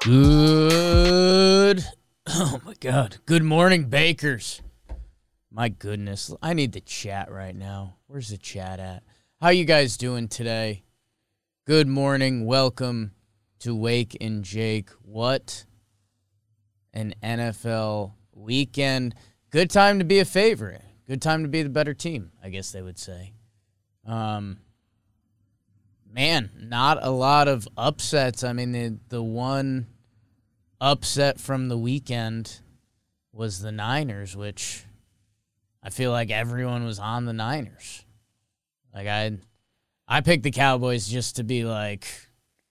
Good. Oh my God. Good morning, bakers. My goodness, I need the chat right now. Where's the chat at? How you guys doing today? Good morning. Welcome to Wake and Jake. What an NFL weekend. Good time to be a favorite. Good time to be the better team, I guess they would say. Um man, not a lot of upsets. I mean, the the one upset from the weekend was the Niners, which I feel like everyone was on the Niners. Like I I picked the Cowboys just to be like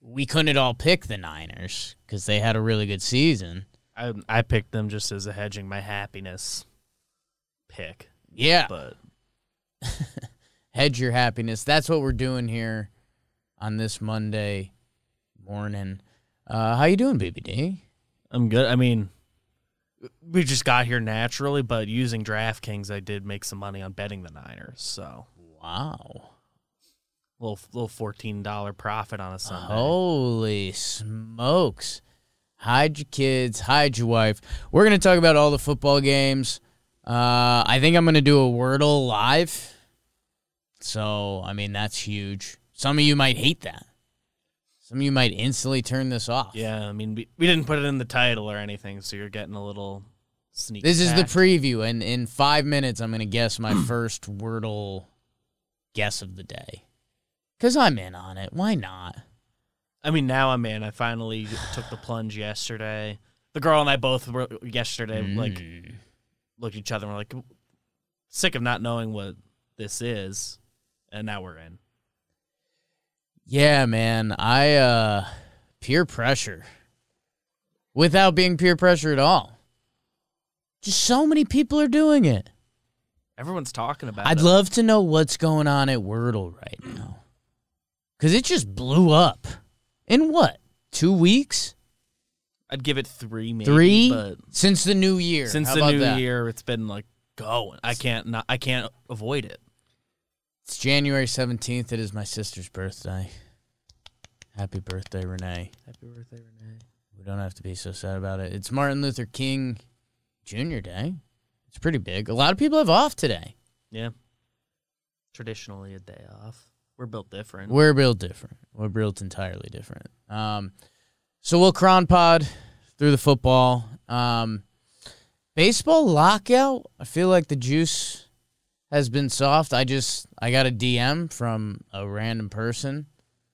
we couldn't all pick the Niners cuz they had a really good season. I I picked them just as a hedging my happiness pick, Yeah. but Hedge your happiness. That's what we're doing here on this Monday morning. Uh, how you doing, BBD? I'm good. I mean, we just got here naturally, but using DraftKings, I did make some money on betting the Niners. So Wow. little little fourteen dollar profit on a Sunday. Holy smokes. Hide your kids, hide your wife. We're going to talk about all the football games. Uh, I think I'm going to do a Wordle live. So, I mean, that's huge. Some of you might hate that. Some of you might instantly turn this off. Yeah, I mean, we, we didn't put it in the title or anything, so you're getting a little sneak. This is the preview, and in five minutes, I'm going to guess my first Wordle guess of the day. Because I'm in on it. Why not? I mean, now I'm in. I finally took the plunge yesterday. The girl and I both were yesterday, like Mm. looked at each other and were like, sick of not knowing what this is, and now we're in. Yeah, man. I uh peer pressure. Without being peer pressure at all. Just so many people are doing it. Everyone's talking about it. I'd it. love to know what's going on at Wordle right now. Cuz it just blew up. In what? 2 weeks? I'd give it three, maybe. 3 but since the new year. since How the new that? year, it's been like going. I can't not. I can't avoid it. It's January 17th. It is my sister's birthday. Happy birthday, Renee. Happy birthday, Renee. We don't have to be so sad about it. It's Martin Luther King Jr. Day. It's pretty big. A lot of people have off today. Yeah. Traditionally, a day off. We're built different. We're built different. We're built entirely different. Um, so we'll cron pod through the football. Um, baseball lockout. I feel like the juice has been soft. I just I got a DM from a random person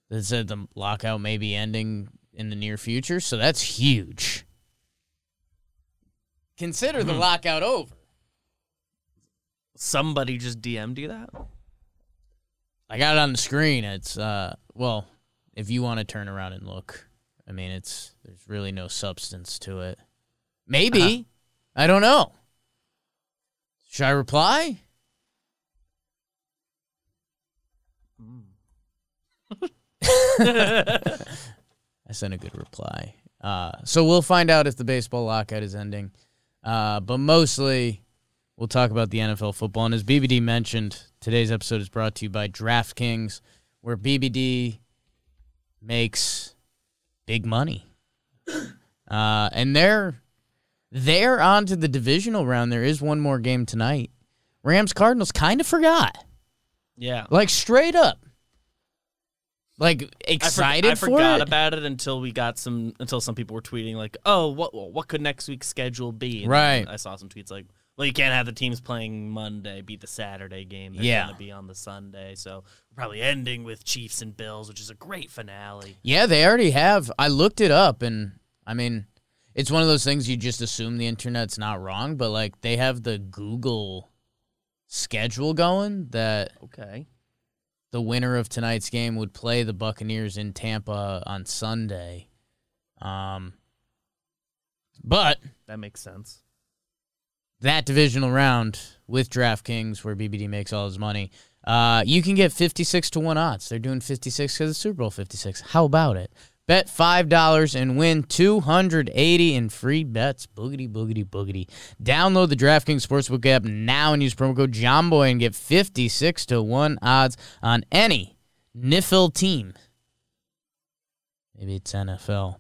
that said the lockout may be ending in the near future. So that's huge. Consider the lockout over. Somebody just DM'd you that. I got it on the screen. It's uh well, if you want to turn around and look. I mean, it's there's really no substance to it. Maybe. Uh-huh. I don't know. Should I reply? I sent a good reply. Uh, so we'll find out if the baseball lockout is ending. Uh, but mostly, we'll talk about the NFL football. And as BBD mentioned, today's episode is brought to you by DraftKings, where BBD makes big money. Uh, and they're they're on to the divisional round. There is one more game tonight. Rams Cardinals kind of forgot, Yeah. like straight up, like I, for- excited I for forgot it. about it until we got some until some people were tweeting like, "Oh, what what could next week's schedule be?" And Right. I saw some tweets like, "Well, you can't have the teams playing Monday beat the Saturday game. They're Yeah. going to be on the Sunday, so we're probably ending with Chiefs and Bills, which is a great finale." Yeah, they already have. I looked it up, and I mean, it's one of those things you just assume the internet's not wrong, but like they have the Google schedule going that Okay. the winner of tonight's game would play the Buccaneers in Tampa on Sunday. Um, but That makes sense. that divisional round with DraftKings, where BBD makes all his money, uh, you can get 56 to 1 odds. They're doing 56 because it's Super Bowl 56. How about it? Bet $5 and win 280 in free bets. Boogity, boogity, boogity. Download the DraftKings Sportsbook app now and use promo code JOHNBOY and get 56 to 1 odds on any NFL team. Maybe it's NFL.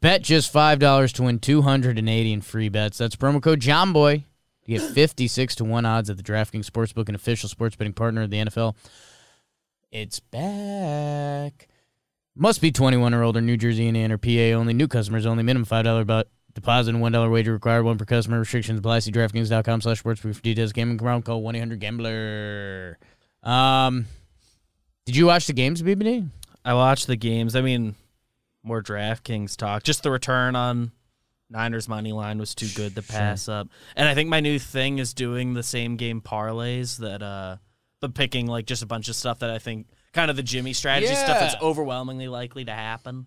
Bet just $5 to win 280 in free bets. That's promo code JOHNBOY to get 56 to 1 odds at the DraftKings Sportsbook, an official sports betting partner of the NFL. It's back. Must be 21 or older, New Jersey, Indiana, or PA only. New customers only. Minimum $5 bet deposit and $1 wager required. One per customer. Restrictions apply. See DraftKings.com slash sportsbook for details. Gaming around. Call 1-800-GAMBLER. Um, did you watch the games, BBD? I watched the games. I mean, more DraftKings talk. Just the return on Niners money line was too good to pass up. And I think my new thing is doing the same game parlays that uh but picking like just a bunch of stuff that I think kind of the Jimmy strategy stuff that's overwhelmingly likely to happen.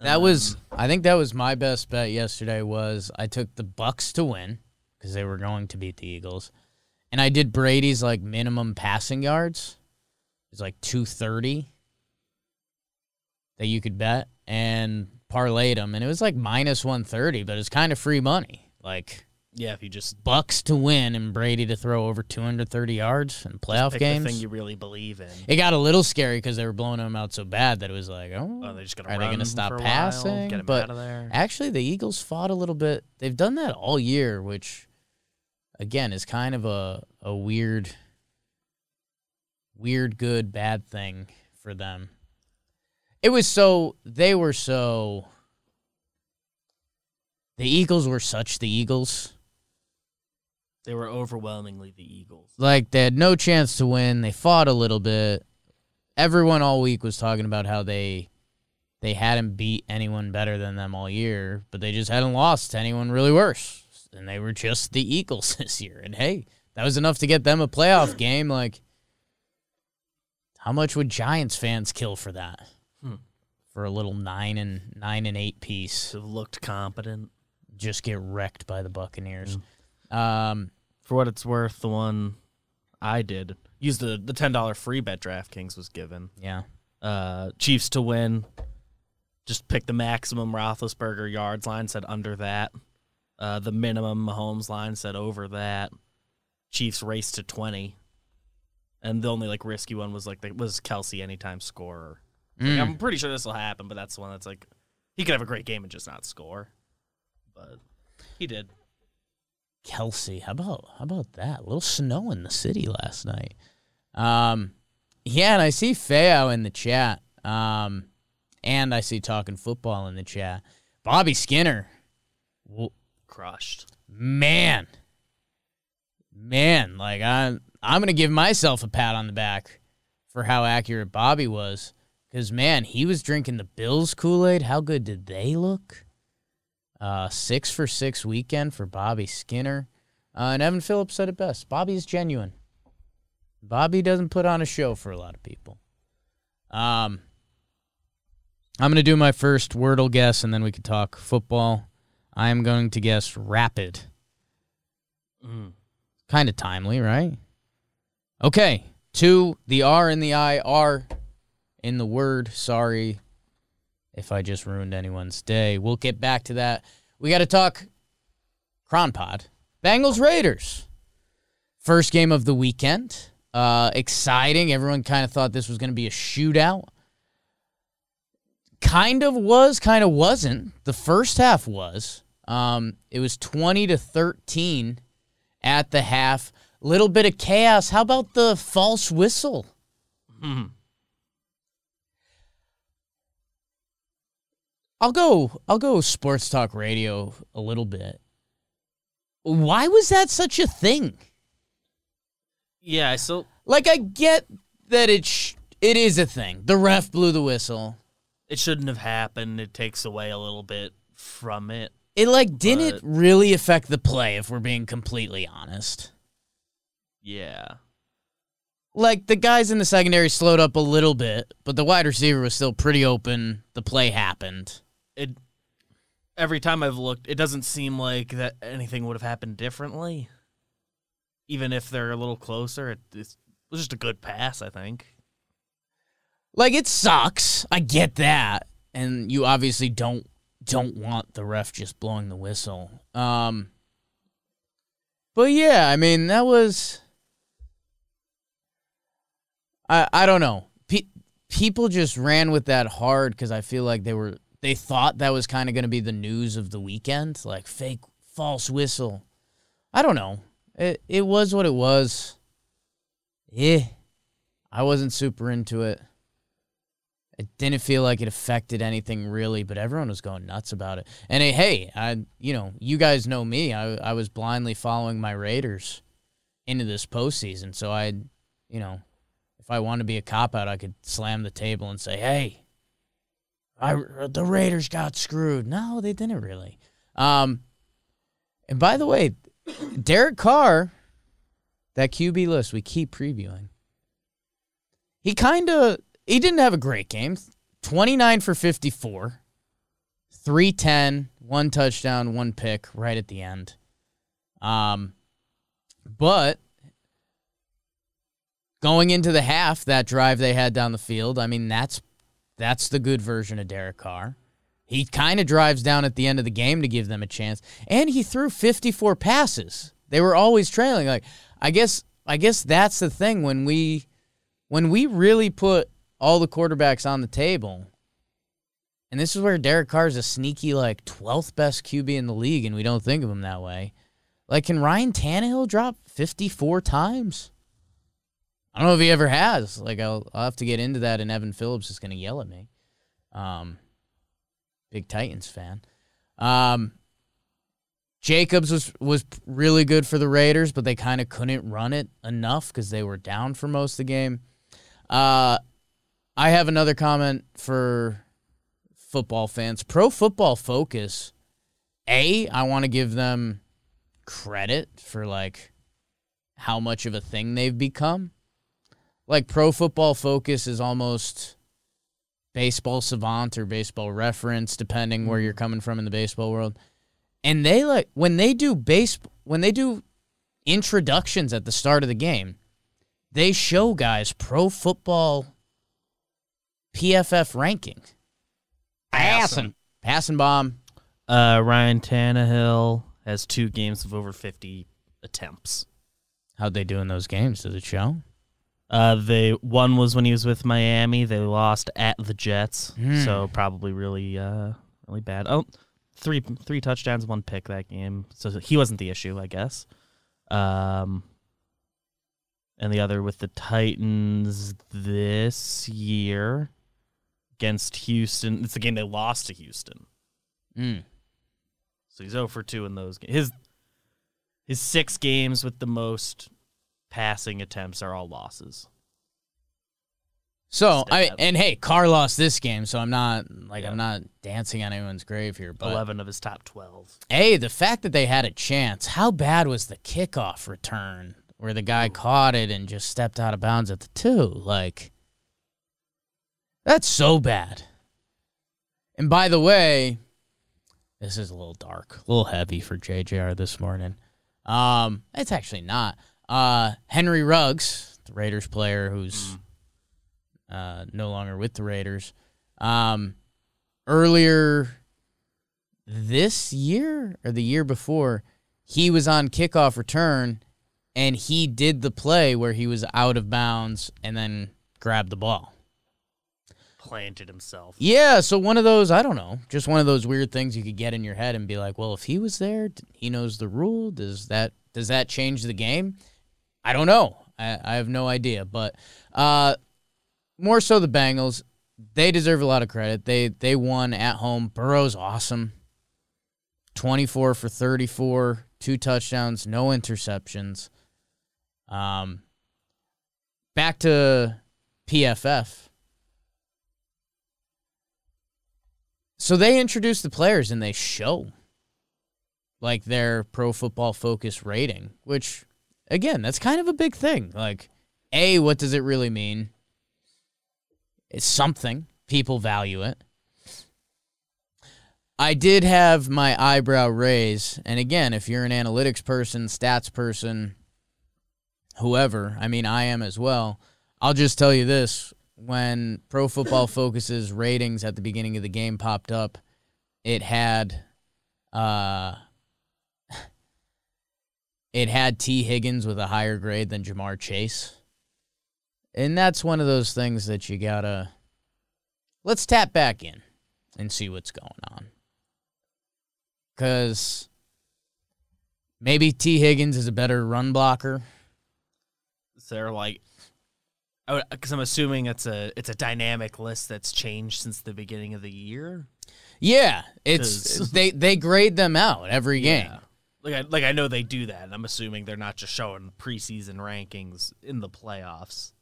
That was, um, I think that was my best bet yesterday. Was I took the Bucks to win because they were going to beat the Eagles, and I did Brady's like minimum passing yards. It's like two thirty that you could bet, and parlayed them, and it was like minus one thirty, but it's kind of free money. Like Yeah, if you just Bucks to win and Brady to throw over two hundred thirty yards in playoff pick games. the thing you really believe in. it got a little scary because they were blowing them out so bad that it was like, oh, Oh, they're just gonna are they going to stop while, passing? him but out of there. Actually, the Eagles fought a little bit. They've done that all year, which again is kind of a a weird weird good bad thing for them. It was so they were so the Eagles were such the Eagles. They were overwhelmingly the Eagles. Like they had no chance to win. They fought a little bit. Everyone all week was talking about how they they hadn't beat anyone better than them all year, but they just hadn't lost to anyone really worse. And they were just the Eagles this year. And hey, that was enough to get them a playoff game. Like how much would Giants fans kill for that? Hmm. For a little nine and nine and eight piece. Have looked competent. Just get wrecked by the Buccaneers. Um For what it's worth, the one I did use the the ten dollar free bet DraftKings was given. yeah. Uh, Chiefs to win. Just pick the maximum Roethlisberger yards line. Said under that. Uh, the minimum Mahomes line said over that. Chiefs race to twenty. And the only like risky one was like the, was Kelce anytime scorer. Like, Mm. I'm pretty sure this will happen, but that's the one that's like he could have a great game and just not score. But he did. Kelce, how about how about that? A little snow in the city last night. Um, yeah, and I see Feo in the chat. Um, and I see talking football in the chat. Bobby Skinner, w- Crushed. man, man, like I'm I'm gonna give myself a pat on the back for how accurate Bobby was. Because man, he was drinking the Bills Kool Aid. How good did they look? Uh, six for six weekend for Bobby Skinner. Uh, and Evan Phillips said it best. Bobby's genuine. Bobby doesn't put on a show for a lot of people. Um, I'm going to do my first Wordle guess, and then we can talk football. I am going to guess rapid. Mm. Kind of timely, right? Okay. Two, the R and the I are in the word. Sorry if I just ruined anyone's day. We'll get back to that. We got to talk Cronpod. Bengals Raiders. First game of the weekend. Uh, exciting. Everyone kind of thought this was going to be a shootout. Kind of was, kind of wasn't. The first half was. Um, it was 20 to 13 at the half. Little bit of chaos. How about the false whistle? Hmm. I'll go I'll go sports talk radio a little bit. Why was that such a thing? Yeah, so Like I get that it sh- it is a thing. The ref blew the whistle. it shouldn't have happened. It takes away a little bit from it. It like didn't But- really affect the play if we're being completely honest. Yeah. Like the guys in the secondary slowed up a little bit, but the wide receiver was still pretty open. The play happened. It every time I've looked, it doesn't seem like that anything would have happened differently. Even if they're a little closer, it, it was just a good pass. I think. Like it sucks. I get that, and you obviously don't don't want the ref just blowing the whistle. Um, but yeah, I mean that was. I I don't know. Pe- people just ran with that hard because I feel like they were they thought that was kind of going to be the news of the weekend, like fake false whistle. I don't know. It it was what it was. Yeah, I wasn't super into it. It didn't feel like it affected anything really, but everyone was going nuts about it. And hey, hey, I you know you guys know me. I I was blindly following my Raiders into this postseason, so I, you know, if I wanted to be a cop out, I could slam the table and say, hey. I, the Raiders got screwed. No, they didn't really. Um, and by the way, Derek Carr, that QB list we keep previewing, he kind of he didn't have a great game. 29 for 54, 310, one touchdown, one pick right at the end. Um, but going into the half, that drive they had down the field, I mean, that's that's the good version of Derek Carr. He kind of drives down at the end of the game to give them a chance, and he threw 54 passes. They were always trailing. Like I guess I guess that's the thing when we when we really put all the quarterbacks on the table. And this is where Derek Carr is a sneaky like 12th best QB in the league and we don't think of him that way. Like can Ryan Tannehill drop 54 times? I don't know if he ever has. Like I'll, I'll have to get into that, and Evan Phillips is going to yell at me. Um, big Titans fan. Um, Jacobs was was really good for the Raiders, but they kind of couldn't run it enough because they were down for most of the game. Uh, I have another comment for football fans. Pro Football Focus. A, I want to give them credit for like how much of a thing they've become like Pro Football Focus is almost baseball savant or baseball reference, depending where you're coming from in the baseball world. And they like when they do base when they do introductions at the start of the game, they show guys pro football PFF ranking. Passing. Passing bomb. Uh, Ryan Tannehill has two games of over 50 attempts. How'd they do in those games? Does it show? Uh, they one was when he was with Miami. They lost at the Jets, Hmm. so probably really, uh, really bad. Oh, three three touchdowns, one pick that game. So he wasn't the issue, I guess. Um, and the other with the Titans this year against Houston. It's the game they lost to Houston. Mm. So he's 0 for 2 in those games. His his six games with the most passing attempts are all losses. So I and hey, Carr lost this game, so I'm not like Yeah. I'm not dancing on anyone's grave here. But 11 of his top 12. Hey, the fact that they had a chance, how bad was the kickoff return where the guy caught it and just stepped out of bounds at the two? Like, that's so bad. And by the way, this is a little dark, a little heavy for JJR this morning. Um, it's actually not. Uh, Henry Ruggs, the Raiders player who's uh, no longer with the Raiders, um, earlier this year or the year before, he was on kickoff return and he did the play where he was out of bounds and then grabbed the ball. Planted himself. Yeah, so one of those, I don't know, just one of those weird things you could get in your head and be like, well, if he was there, he knows the rule. Does that does that change the game? I don't know. I, I have no idea, but uh, more so the Bengals, they deserve a lot of credit. They they won at home. Burrow's awesome. 24 for 34, two touchdowns, no interceptions. Um back to PFF. So they introduce the players and they show like their pro football focus rating, which again, that's kind of a big thing. Like, A, what does it really mean? It's something. People value it. I did have my eyebrow raise, and again, if you're an analytics person, stats person, whoever, I mean, I am as well. I'll just tell you this: when Pro Football Focus's ratings at the beginning of the game popped up, it had, uh, it had T. Higgins with a higher grade than Ja'Marr Chase, and that's one of those things that you gotta. Let's tap back in and see what's going on. Because maybe T. Higgins is a better run blocker. So they're like, because I'm assuming it's a it's a dynamic list that's changed since the beginning of the year. Yeah, it's 'Cause- they they grade them out every game. Yeah. Like I like I know they do that, and I'm assuming they're not just showing preseason rankings in the playoffs.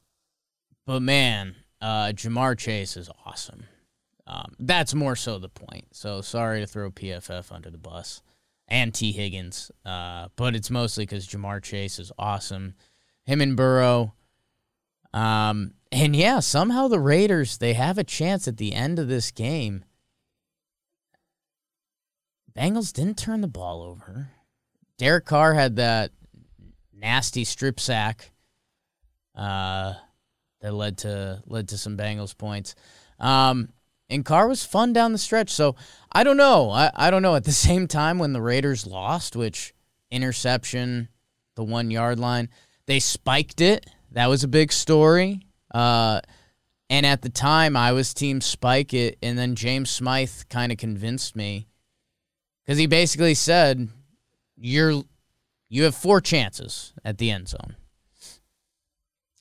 But man, uh, Ja'Marr Chase is awesome. Um, that's more so the point. So sorry to throw PFF under the bus and T Higgins, uh, but it's mostly because Ja'Marr Chase is awesome. Him and Burrow. Um, and yeah, somehow the Raiders they have a chance at the end of this game. Bengals didn't turn the ball over. Derek Carr had that nasty strip sack. Uh, that led to led to some Bengals points. Um, and Carr was fun down the stretch. So I don't know. I, I don't know. At the same time, when the Raiders lost, which interception, the one yard line, they spiked it. That was a big story. Uh, and at the time, I was team spike it, and then James Smythe kind of convinced me because he basically said, "You're you have four chances at the end zone,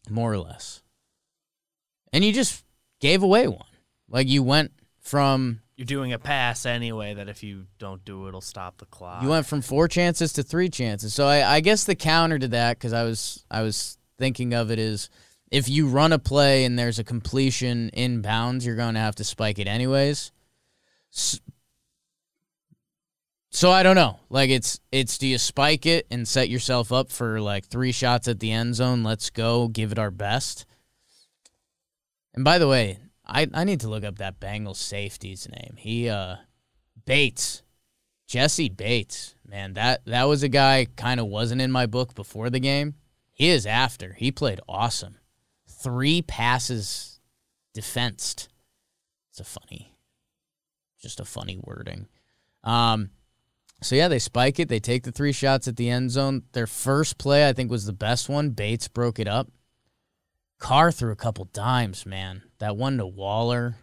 more or less." and you just gave away one. Like you went from You're doing a pass anyway. That if you don't do it, it'll stop the clock. you went from four chances to three chances. So I, I guess the counter to that, because I was I was thinking of it is if you run a play and there's a completion in bounds, you're going to have to spike it anyways. So I don't know. Like it's it's do you spike it and set yourself up for like three shots at the end zone? Let's go, give it our best. And by the way, I I need to look up that Bengals safety's name. He uh Bates. Jessie Bates. Man, that that was a guy kind of wasn't in my book before the game. He is after. He played awesome. Three passes defensed. It's a funny just a funny wording. Um so yeah, they spike it. They take the three shots at the end zone. Their first play, I think, was the best one. Bates broke it up. Carr threw a couple dimes, man. That one to Waller.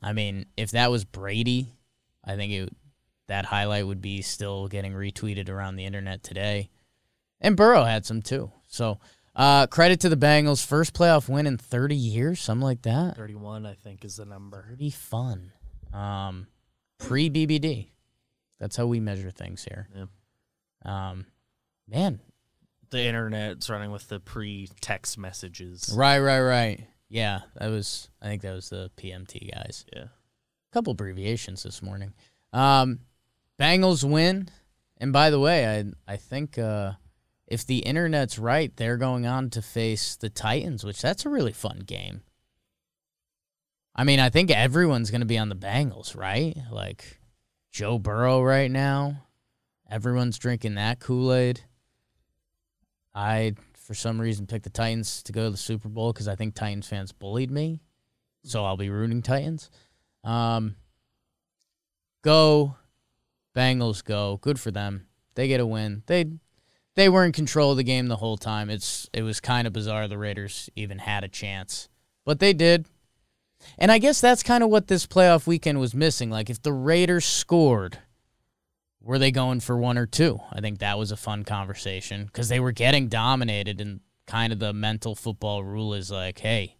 I mean, if that was Brady, I think it that highlight would be still getting retweeted around the internet today. And Burrow had some too. So uh, credit to the Bengals. First playoff win in 30 years, something like that. 31, I think, is the number. Pretty fun. Um, Pre BBD. That's how we measure things here. Yeah. Um, man, The internet's running with the pre-text messages. right, right, right. Yeah, that was. I think that was the PMT guys. Yeah. A couple abbreviations this morning. Um, Bengals win, and by the way, I I think uh, if the internet's right, they're going on to face the Titans, which that's a really fun game. I mean, I think everyone's going to be on the Bengals, right? Like Joe Burrow right now, everyone's drinking that Kool Aid. I, for some reason, picked the Titans to go to the Super Bowl because I think Titans fans bullied me, so I'll be rooting Titans. Um, go, Bengals go. Good for them. They get a win. They they were in control of the game the whole time. It's it was kind of bizarre the Raiders even had a chance, but they did. And I guess that's kind of what this playoff weekend was missing. Like if the Raiders scored, were they going for one or two? I think that was a fun conversation because they were getting dominated, and kind of the mental football rule is like, hey,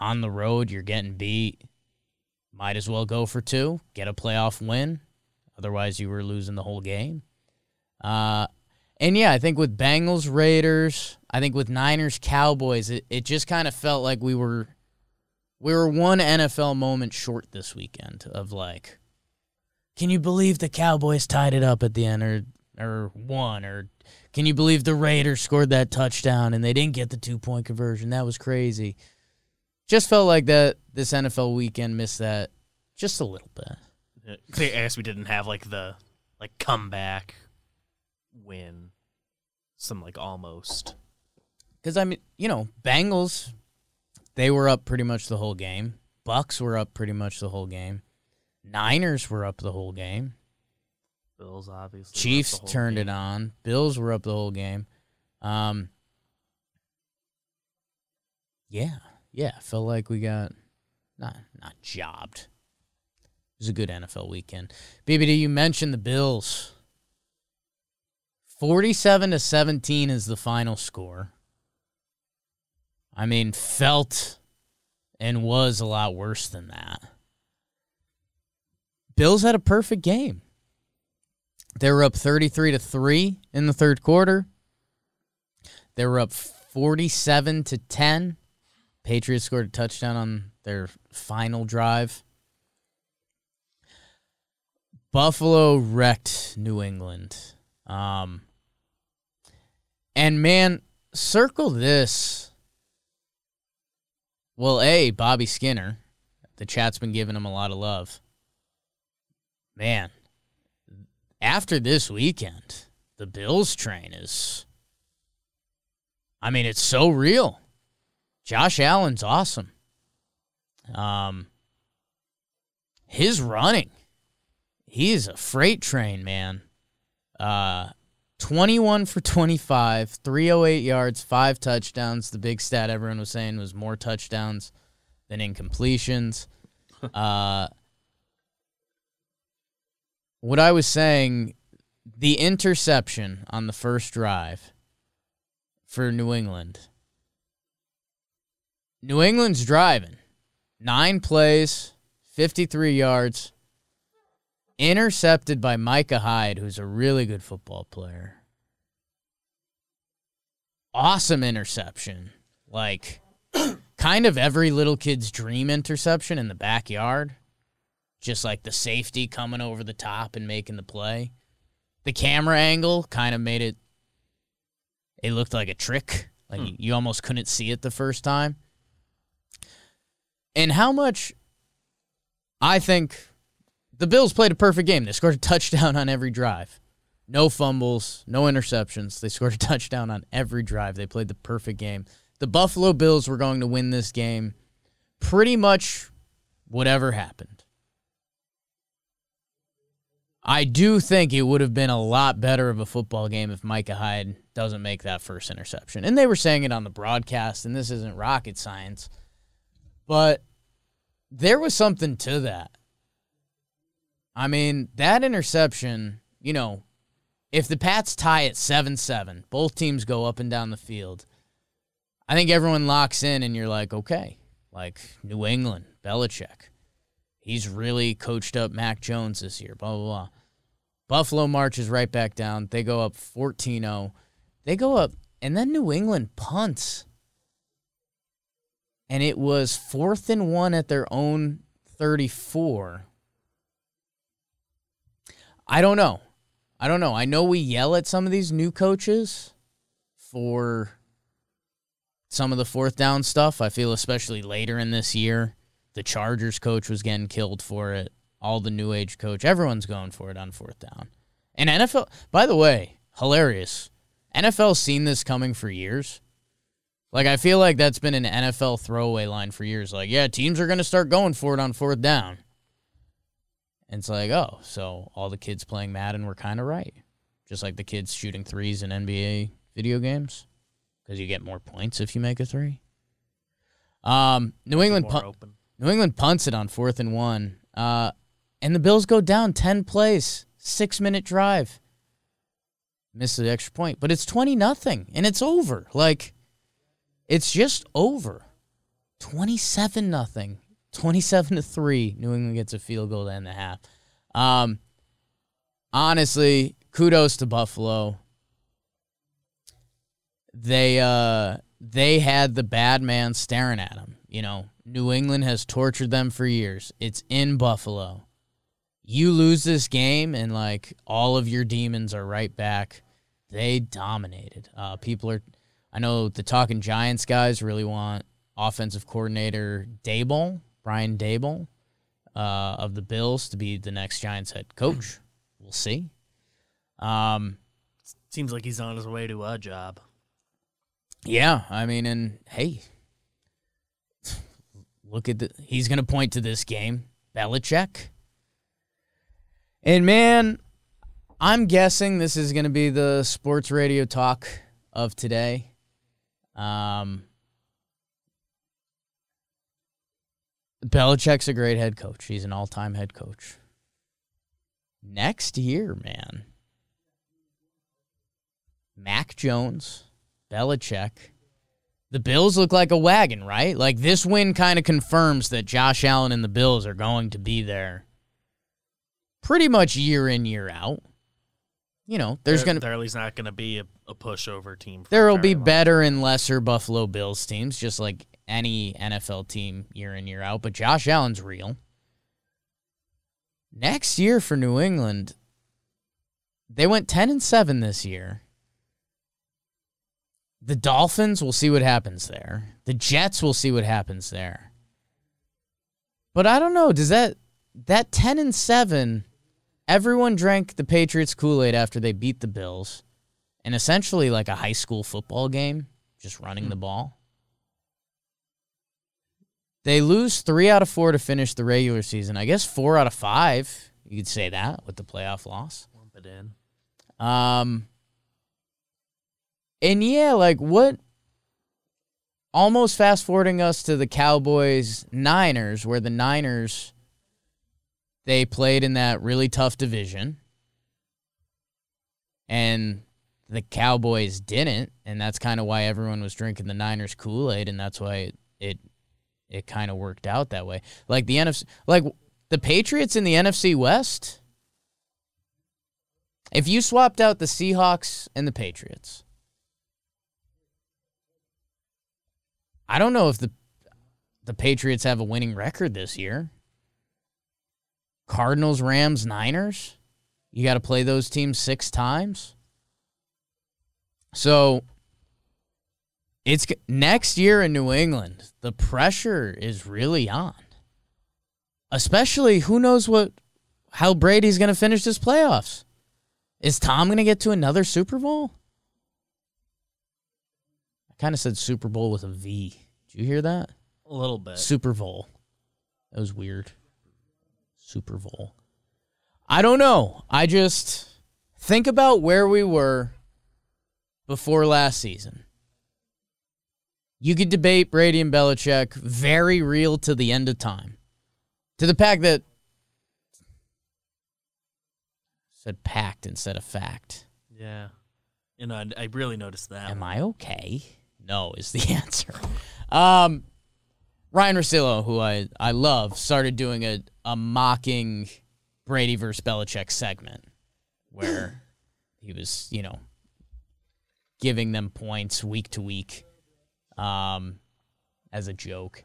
on the road you're getting beat might as well go for two, get a playoff win. Otherwise, you were losing the whole game. Uh, and yeah, I think with Bengals, Raiders, I think with Niners, Cowboys, it, it just kind of felt like we were we were one NFL moment short this weekend of like, can you believe the Cowboys tied it up at the end or or won or can you believe the Raiders scored that touchdown and they didn't get the two point conversion? That was crazy. Just felt like that this NFL weekend missed that just a little bit. I guess we didn't have like the like comeback win. Some like almost. Because I mean, you know, Bengals, they were up pretty much the whole game. Bucks were up pretty much the whole game. Niners were up the whole game. Bills obviously. Chiefs turned game. it on. Bills were up the whole game. Um, yeah, yeah. Felt like we got not not jobbed. It was a good NFL weekend. BBD, you mentioned the Bills. Forty-seven to seventeen is the final score. I mean, felt and was a lot worse than that. Bills had a perfect game. They were up 33 to 3 in the third quarter. They were up 47 to 10. Patriots scored a touchdown on their final drive. Buffalo wrecked New England. Um, and man, circle this. Well, A, Bobby Skinner. The chat's been giving him a lot of love. Man, after this weekend, the Bills train is. I mean, it's so real. Josh Allen's awesome. Um, his running, he's a freight train, man. Uh, 21 for 25, 308 yards, five touchdowns. The big stat everyone was saying was more touchdowns than incompletions. uh, what I was saying, the interception on the first drive for New England. New England's driving. Nine plays, 53 yards, intercepted by Micah Hyde, who's a really good football player. Awesome interception. Like, kind of every little kid's dream interception in the backyard just like the safety coming over the top and making the play. The camera angle kind of made it it looked like a trick. Like hmm. you almost couldn't see it the first time. And how much I think the Bills played a perfect game. They scored a touchdown on every drive. No fumbles, no interceptions. They scored a touchdown on every drive. They played the perfect game. The Buffalo Bills were going to win this game pretty much whatever happened. I do think it would have been a lot better of a football game if Micah Hyde doesn't make that first interception. And they were saying it on the broadcast, and this isn't rocket science, but there was something to that. I mean, that interception, you know, if the Pats tie at 7 7, both teams go up and down the field, I think everyone locks in and you're like, okay, like New England, Belichick. He's really coached up Mac Jones this year, blah, blah, blah. Buffalo marches right back down. They go up 14 0. They go up, and then New England punts. And it was fourth and one at their own 34. I don't know. I don't know. I know we yell at some of these new coaches for some of the fourth down stuff. I feel especially later in this year the Chargers coach was getting killed for it. All the new age coach, everyone's going for it on fourth down. And NFL, by the way, hilarious. NFL's seen this coming for years. Like I feel like that's been an NFL throwaway line for years. Like, yeah, teams are going to start going for it on fourth down. And it's like, oh, so all the kids playing Madden were kind of right. Just like the kids shooting threes in NBA video games because you get more points if you make a three. Um, New England open. New England punts it on fourth and one. Uh, and the Bills go down 10 plays, six minute drive. Miss the extra point, but it's 20 nothing and it's over. Like, it's just over. 27 nothing. 27 to 3. New England gets a field goal to end the half. Um, honestly, kudos to Buffalo. They uh they had the bad man staring at them. You know, New England has tortured them for years. It's in Buffalo. You lose this game, and like all of your demons are right back. They dominated. Uh, people are, I know the Talking Giants guys really want offensive coordinator Daboll, Brian Daboll uh, of the Bills to be the next Giants head coach. We'll see. Um, Seems like he's on his way to a job. yeah, I mean, and hey, look at the. He's going to point to this game, Belichick. And man, I'm guessing this is going to be the sports radio talk of today. Um, Belichick's a great head coach. He's an all time head coach. Next year, man. Mac Jones, Belichick. The Bills look like a wagon, right? Like this win kind of confirms that Josh Allen and the Bills are going to be there pretty much year in, year out. You know, there's going to there at least not going to be a, a pushover team. there will be long. better and lesser Buffalo Bills teams, just like any NFL team year in, year out. But Josh Allen's real. Next year for New England, they went 10 and 7 this year. The Dolphins, we'll see what happens there. The Jets, we'll see what happens there. But I don't know, does that that 10 and 7 everyone drank the Patriots Kool-Aid after they beat the Bills and essentially like a high school football game, just running hmm. the ball. They lose three out of four to finish the regular season. I guess four out of five. You could say that with the playoff loss. Lump it in. Um, and yeah, like what? Almost fast forwarding us to the Cowboys Niners, where the Niners they played in that really tough division, and the Cowboys didn't, and that's kind of why everyone was drinking the Niners Kool Aid, and that's why it it, it kind of worked out that way. Like the NFC, like the Patriots in the NFC West. If you swapped out the Seahawks and the Patriots, I don't know if the the Patriots have a winning record this year. Cardinals, Rams, Niners. You got to play those teams 6 times. So it's next year in New England. The pressure is really on. Especially who knows what how Brady's going to finish this playoffs. Is Tom going to get to another Super Bowl? I kind of said Super Bowl with a V. Did you hear that? A little bit. Super Bowl. That was weird. Super Bowl. I don't know. I just think about where we were before last season. You could debate Brady and Belichick, very real to the end of time. To the fact that said packed instead of fact. Yeah. You know, I, I really noticed that. Am I okay? No is the answer. Um, Ryan Russillo, who I, I love, started doing a, a mocking Brady versus Belichick segment where he was, you know, giving them points week to week um, as a joke.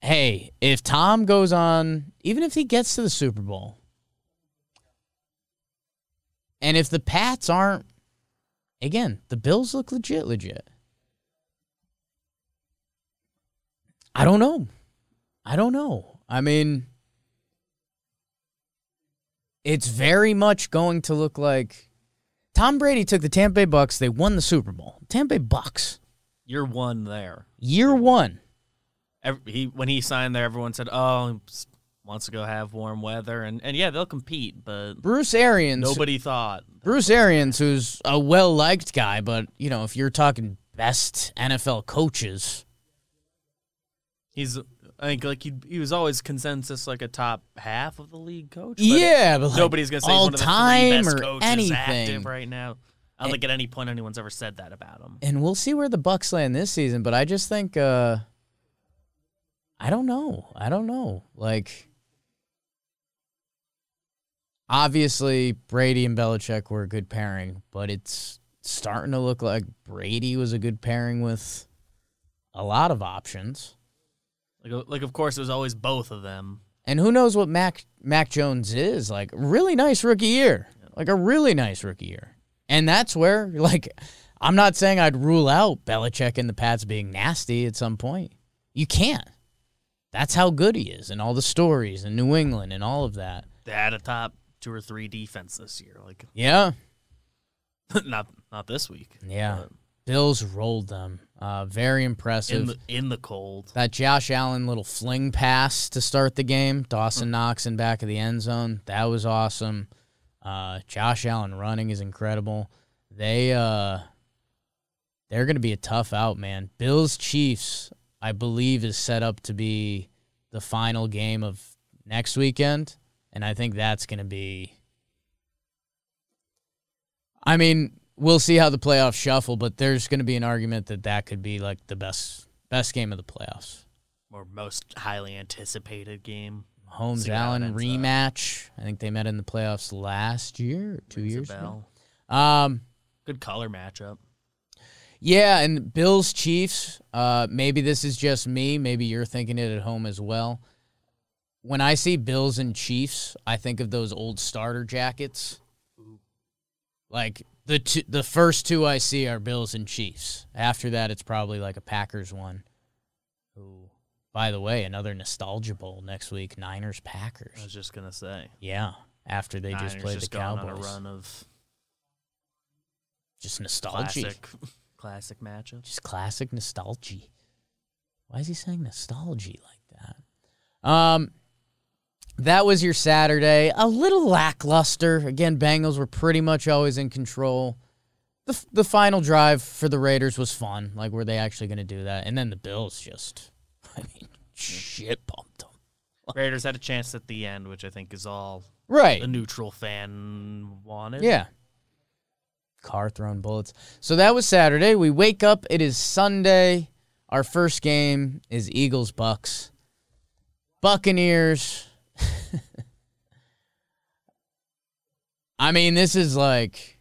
Hey, if Tom goes on, even if he gets to the Super Bowl, and if the Pats aren't again, the Bills look legit, legit. I don't know. I don't know. I mean, it's very much going to look like Tom Brady took the Tampa Bay Bucks. They won the Super Bowl. Tampa Bay Bucks, You're one there. year one. Ev he when he signed there, everyone said, "Oh, he wants to go have warm weather," and and yeah, they'll compete, but Bruce Arians. nobody thought. Bruce Arians, who's a well liked guy, but you know, if you're talking best NFL coaches, He's I think like he he was always consensus like a top half of the league coach. yeah, but like nobody's gonna say he's all one of the time three best or coaches anything. active right now. I don't think at any point anyone's ever said that about him. and we'll see where the Bucks land this season. But I just think, uh, I don't know. I don't know. Like, obviously, Brady and Belichick were a good pairing, but it's starting to look like Brady was a good pairing with a lot of options. Like like of course it was always both of them. And who knows what Mac Mac Jones is? Like, really nice rookie year. Like a really nice rookie year. And that's where, like, I'm not saying I'd rule out Belichick and the Pats being nasty at some point. You can't. That's how good he is, and all the stories, and New England, and all of that. They had a top two or three defense this year. Like Yeah, not not this week. yeah. but Bills rolled them. Uh, very impressive. in the in the cold. That Josh Allen little fling pass to start the game, Dawson Knox in back of the end zone. That was awesome. Uh, Josh Allen running is incredible. They uh, they're going to be a tough out, man. Bills Chiefs, I believe, is set up to be the final game of next weekend, and I think that's going to be. I mean, we'll see how the playoffs shuffle, but there's going to be an argument that that could be like the best best game of the playoffs. or most highly anticipated game. Mahomes Allen rematch. I think they met in the playoffs last year, two Rings years ago. Um, Good color matchup. yeah, and Bills Chiefs. Uh, maybe this is just me. Maybe you're thinking it at home as well. When I see Bills and Chiefs, I think of those old starter jackets. Like the two, the first two I see are Bills and Chiefs. After that, it's probably like a Packers one. Who, by the way, another nostalgia bowl next week. Niners Packers. I was just gonna say. Yeah, after they just Niners played just the Cowboys. on a run of Just nostalgia. classic classic matchups. Just classic nostalgia. Why is he saying nostalgia like that? Um, that was your Saturday. A little lackluster. Again, Bengals were pretty much always in control. The, f- the final drive for the Raiders was fun. Like, were they actually going to do that? And then the Bills just, I mean, shit pumped them. Raiders had a chance at the end, which I think is all Right. a neutral fan wanted. Yeah. Carr throwing bullets. So that was Saturday. We wake up. It is Sunday. Our first game is Eagles Bucks. Buccaneers. I mean, this is like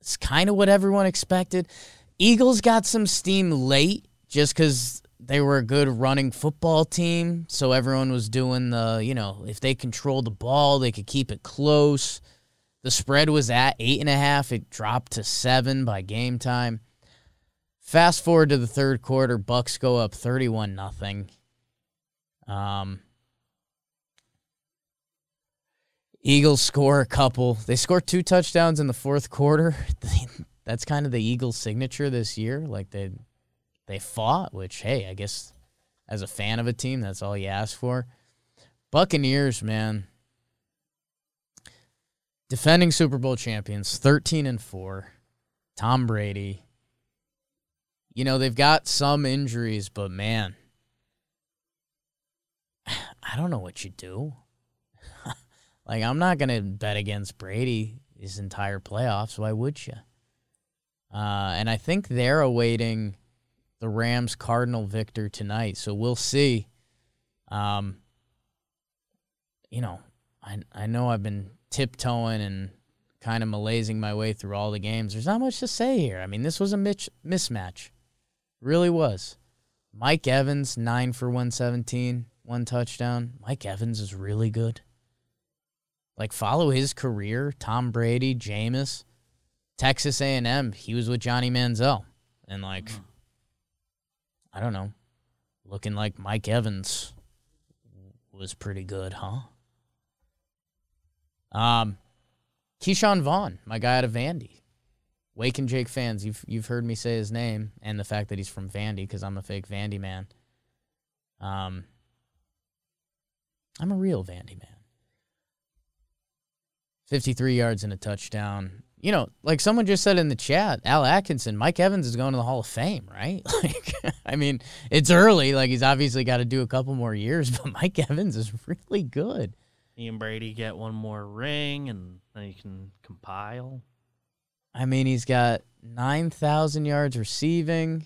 it's kind of what everyone expected. Eagles got some steam late just because they were a good running football team. So everyone was doing the, you know, if they controlled the ball, they could keep it close. The spread was at eight and a half. It dropped to seven by game time. Fast forward to the third quarter, Bucks go up thirty-one nothing. Um, Eagles score a couple. They score two touchdowns in the fourth quarter. That's kind of the Eagles' signature this year. Like they they fought, which hey, I guess as a fan of a team, that's all you ask for. Buccaneers, man. Defending Super Bowl champions, 13 and 4. Tom Brady. You know, they've got some injuries, but man, I don't know what you do. like, I'm not going to bet against Brady his entire playoffs. Why would you? Uh, and I think they're awaiting the Rams Cardinal victor tonight. So we'll see. Um, you know, I I know I've been tiptoeing and kind of malazing my way through all the games. There's not much to say here. I mean, this was a mitch- mismatch. Really was. Mike Evans, 9 for 117, one touchdown. Mike Evans is really good. Like follow his career, Tom Brady, Jameis, Texas A&M, he was with Johnny Manziel. And like I don't know, looking like Mike Evans was pretty good, huh? Um, Ke'Shawn Vaughn, my guy out of Vandy. Wake and Jake fans, you've you've heard me say his name and the fact that he's from Vandy because I'm a fake Vandy man. Um, I'm a real Vandy man. 53 yards and a touchdown. You know, like someone just said in the chat, Al Atkinson, Mike Evans is going to the Hall of Fame, right? Like, I mean, it's early. Like, he's obviously got to do a couple more years, but Mike Evans is really good. He and Brady get one more ring, and then you can compile. I mean, he's got 9,000 yards receiving,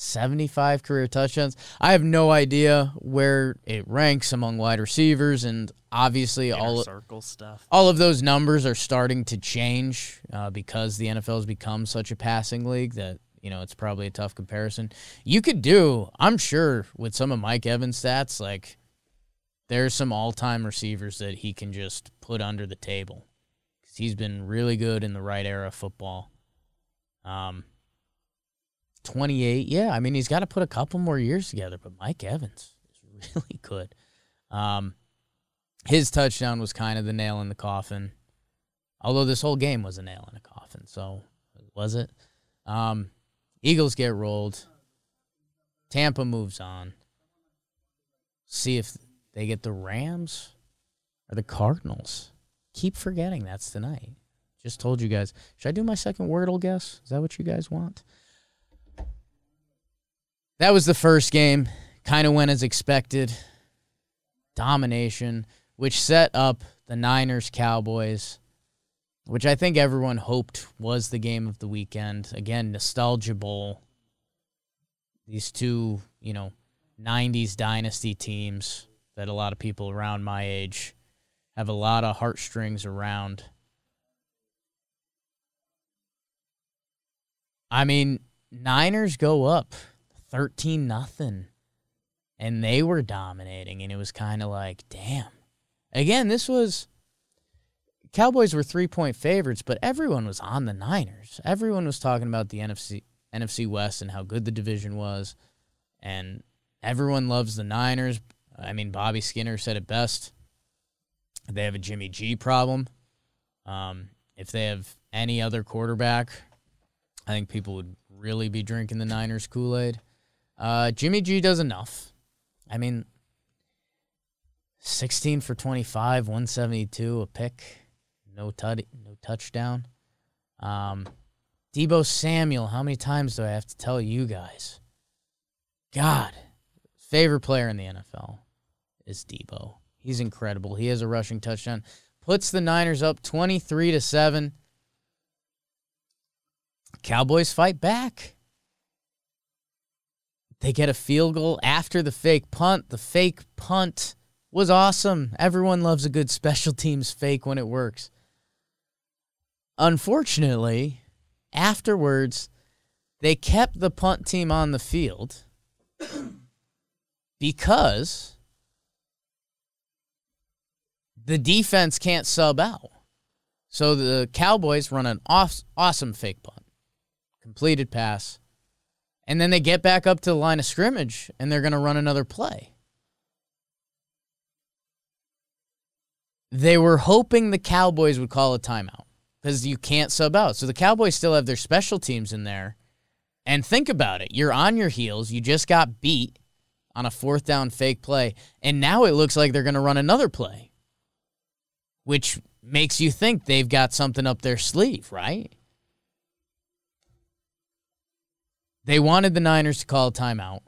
75 career touchdowns. I have no idea where it ranks among wide receivers, and obviously, Inner all circle stuff. all of those numbers are starting to change uh, because the NFL has become such a passing league that you know it's probably a tough comparison. You could do, I'm sure, with some of Mike Evans' stats, like there's some all-time receivers that he can just put under the table because he's been really good in the right era of football. Um, 28. Yeah, I mean, he's got to put a couple more years together, but Mike Evans is really good. Um, his touchdown was kind of the nail in the coffin, although this whole game was a nail in a coffin. So, was it? Um, Eagles get rolled. Tampa moves on. See if they get the Rams or the Cardinals. Keep forgetting that's tonight. Just told you guys. Should I do my second Wordle guess? Is that what you guys want? That was the first game. Kind of went as expected. Domination, which set up the Niners Cowboys, which I think everyone hoped was the game of the weekend. Again, Nostalgia Bowl. These two, you know, 90s dynasty teams that a lot of people around my age have a lot of heartstrings around. I mean, Niners go up 13 nothing and they were dominating and it was kind of like, damn. Again, this was Cowboys were 3-point favorites, but everyone was on the Niners. Everyone was talking about the NFC NFC West and how good the division was and everyone loves the Niners. I mean, Bobby Skinner said it best. They have a Jimmy G problem. Um, if they have any other quarterback, I think people would really be drinking the Niners Kool Aid. Uh, Jimmy G does enough. I mean, 16 for 25, 172, a pick, no, tut- no touchdown. Um, Deebo Samuel, how many times do I have to tell you guys? God, favorite player in the NFL is Deebo. He's incredible. He has a rushing touchdown. Puts the Niners up 23 to 7. Cowboys fight back. They get a field goal after the fake punt. The fake punt was awesome. Everyone loves a good special teams fake when it works. Unfortunately, afterwards, they kept the punt team on the field because the defense can't sub out. So the Cowboys run an off, awesome fake punt, completed pass, and then they get back up to the line of scrimmage and they're going to run another play. They were hoping the Cowboys would call a timeout because you can't sub out. So the Cowboys still have their special teams in there. And think about it. You're on your heels. You just got beat on a fourth down fake play. And now it looks like they're going to run another play, which makes you think they've got something up their sleeve, right? They wanted the Niners to call a timeout,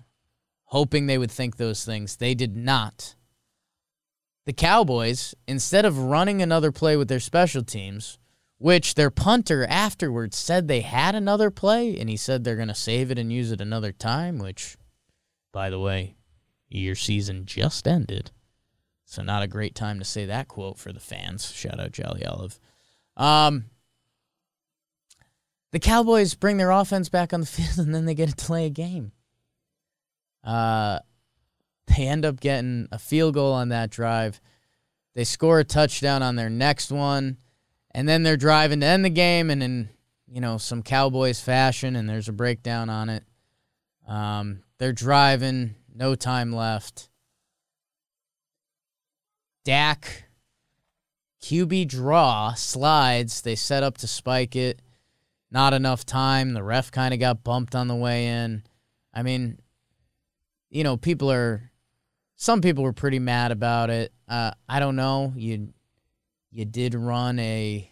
hoping they would think those things. They did not. The Cowboys, instead of running another play with their special teams, which their punter afterwards said they had another play, and he said they're going to save it and use it another time, which, by the way, your season just ended. So not a great time to say that quote for the fans. Shout out Jolly Olive. Um, the Cowboys bring their offense back on the field and then they get to play a game. Uh, they end up getting a field goal on that drive. They score a touchdown on their next one, and then they're driving to end the game. And in you know some Cowboys fashion, and there's a breakdown on it. Um, they're driving, no time left. Dak, QB draw slides. They set up to spike it not enough time. The ref kind of got bumped on the way in. I mean, you know, people are some people were pretty mad about it. Uh, I don't know. You you did run a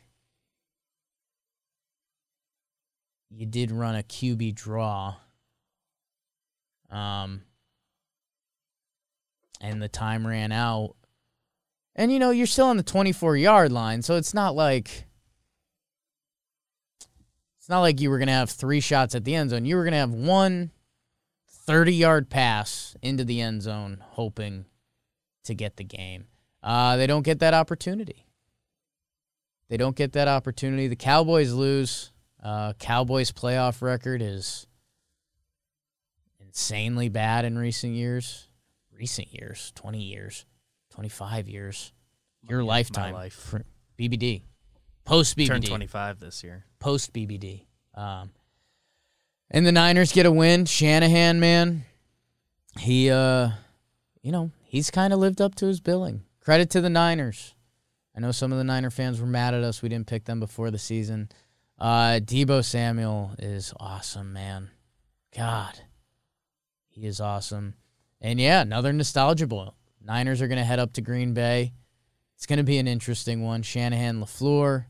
you did run a QB draw. Um and the time ran out. And you know, you're still on the 24 yard line, so it's not like it's not like you were going to have three shots at the end zone. You were going to have one 30 yard pass into the end zone, hoping to get the game. Uh, they don't get that opportunity. They don't get that opportunity. The Cowboys lose. Uh, Cowboys playoff record is insanely bad in recent years. Recent years, 20 years, 25 years. Your My lifetime. life. BBD. Post BBD Turned 25 this year. post BBD. Um, And the Niners get a win. Shanahan, man, he, uh, you know, he's kind of lived up to his billing. Credit to the Niners. I know some of the Niner fans were mad at us. We didn't pick them before the season. Uh, Deebo Samuel is awesome, man. God, he is awesome. And yeah, another nostalgia bowl. Niners are going to head up to Green Bay. It's going to be an interesting one. Shanahan, LaFleur,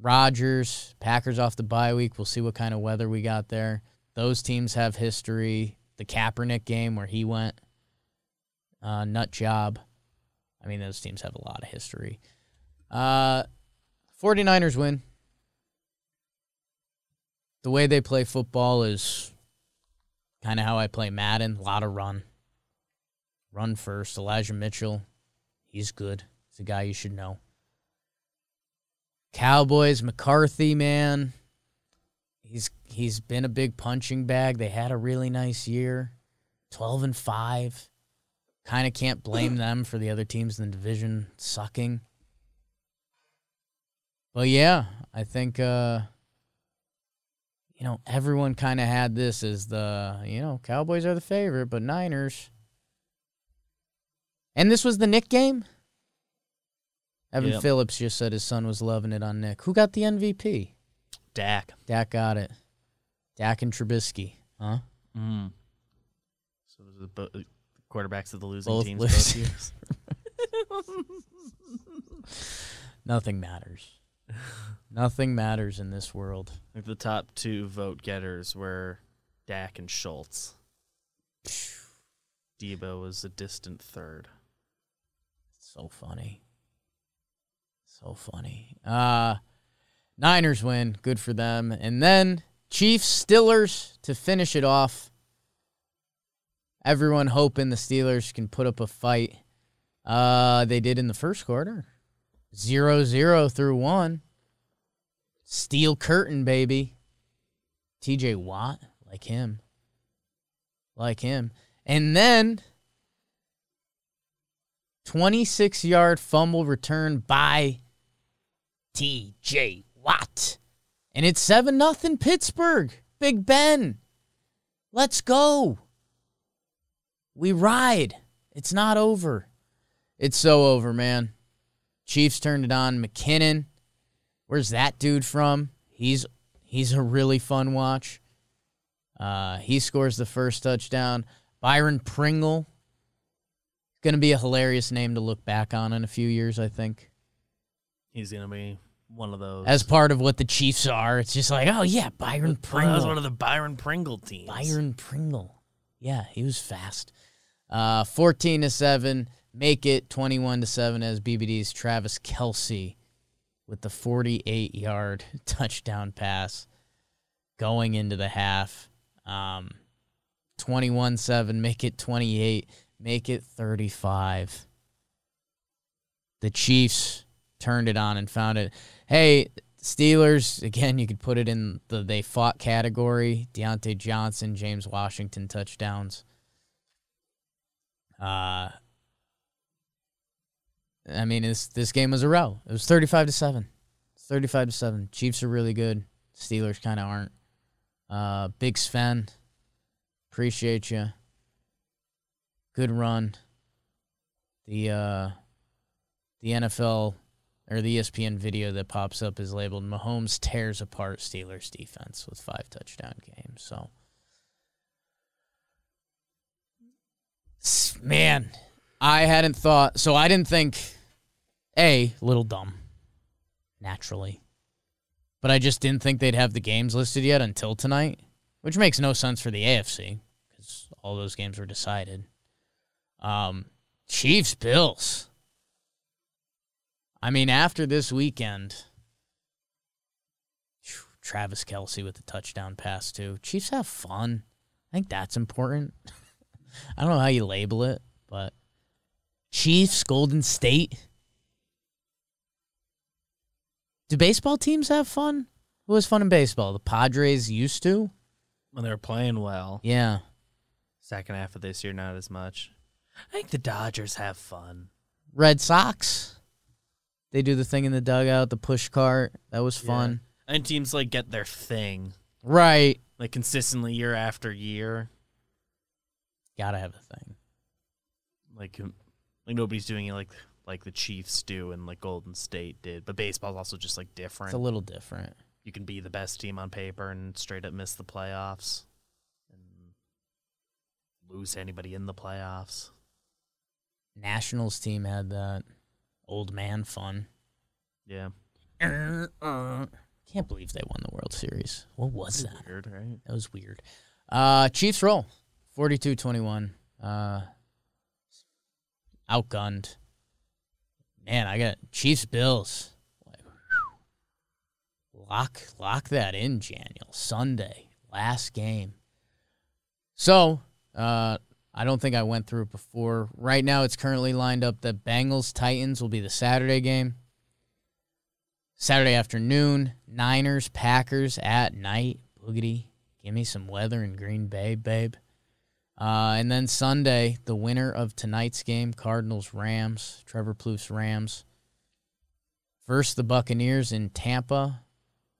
Rodgers, Packers off the bye week. We'll see what kind of weather we got there. Those teams have history. The Kaepernick game where he went, uh, nut job. I mean, those teams have a lot of history. Uh, 49ers win. The way they play football is kind of how I play Madden. A lot of run. Run first. Elijah Mitchell, he's good. He's a guy you should know. Cowboys, McCarthy, man. He's he's been a big punching bag. They had a really nice year. 12 and 5. Kind of can't blame them for the other teams in the division sucking. But yeah, I think uh you know, everyone kind of had this as the, you know, Cowboys are the favorite, but Niners. And this was the Nick game? Evan Yep. Phillips just said his son was loving it on Nick. Who got the MVP? Dak. Dak got it. Dak and Trubisky, huh? Mm. So was it bo- uh, quarterbacks of the losing Both teams both years. Nothing matters. Nothing matters in this world. The top two vote getters were Dak and Schultz. Deebo was a distant third. So funny. So funny. Uh Niners win. Good for them. And then Chiefs Steelers to finish it off. Everyone hoping the Steelers can put up a fight. Uh they did in the first quarter. 0-0 through 1. Steel curtain, baby. TJ Watt, like him. Like him. And then 26 yard fumble return by TJ Watt. And it's 7 nothing Pittsburgh. Big Ben. Let's go. We ride. It's not over. It's so over, man. Chiefs turned it on. McKinnon. Where's that dude from? He's he's a really fun watch. Uh, he scores the first touchdown. Byron Pringle. Going to be a hilarious name to look back on in a few years, I think. He's gonna be one of those. As part of what the Chiefs are, it's just like, oh yeah, Byron Pringle. that was one of the Byron Pringle teams. Byron Pringle. Yeah, he was fast. Uh, 14 to 7. Make it 21 to 7 as BBD's Travis Kelce with the 48 yard touchdown pass going into the half. Um, 21 7. Make it 28. Make it 35. The Chiefs turned it on and found it. Hey, Steelers, again, you could put it in the they fought category. Diontae Johnson, James Washington touchdowns. Uh I mean, this this game was a row. It was thirty five to seven. Thirty five to seven. Chiefs are really good. Steelers kind of aren't. Uh, Big Sven, appreciate you. Good run. The uh, the NFL or the ESPN video that pops up is labeled Mahomes tears apart Steelers defense with five touchdown games. So, man, I hadn't thought. So I didn't think. A little dumb, naturally, but I just didn't think they'd have the games listed yet until tonight, which makes no sense for the AFC because all those games were decided. Um, Chiefs Bills. I mean, after this weekend, Travis Kelce with the touchdown pass too. Chiefs have fun. I think that's important. I don't know how you label it, but Chiefs, Golden State. Do baseball teams have fun? Who has fun in baseball? The Padres used to. when they were playing well. Yeah. Second half of this year, not as much. I think the Dodgers have fun. Red Sox. They do the thing in the dugout, the push cart. That was fun. And teams like get their thing. Right. like consistently year after year. Gotta have a thing. Like like nobody's doing it like like the Chiefs do and like Golden State did. But baseball's also just like different. It's a little different. you can be the best team on paper and straight up miss the playoffs and lose anybody in the playoffs. Nationals team had that old man fun. Yeah. Can't believe they won the World Series. What was that? Weird, right? That was weird. Uh, Chiefs roll 42 21. Uh, outgunned. Man, I got Chiefs Bills. Like. Lock lock that in, Daniel. Sunday, last game. So, uh, I don't think I went through it before. Right now, it's currently lined up that Bengals Titans will be the Saturday game. Saturday afternoon, Niners Packers at night. Boogity, give me some weather in Green Bay, babe. Uh, and then Sunday, the winner of tonight's game, Cardinals Rams, Trevor Plouffe's Rams. First, the Buccaneers in Tampa.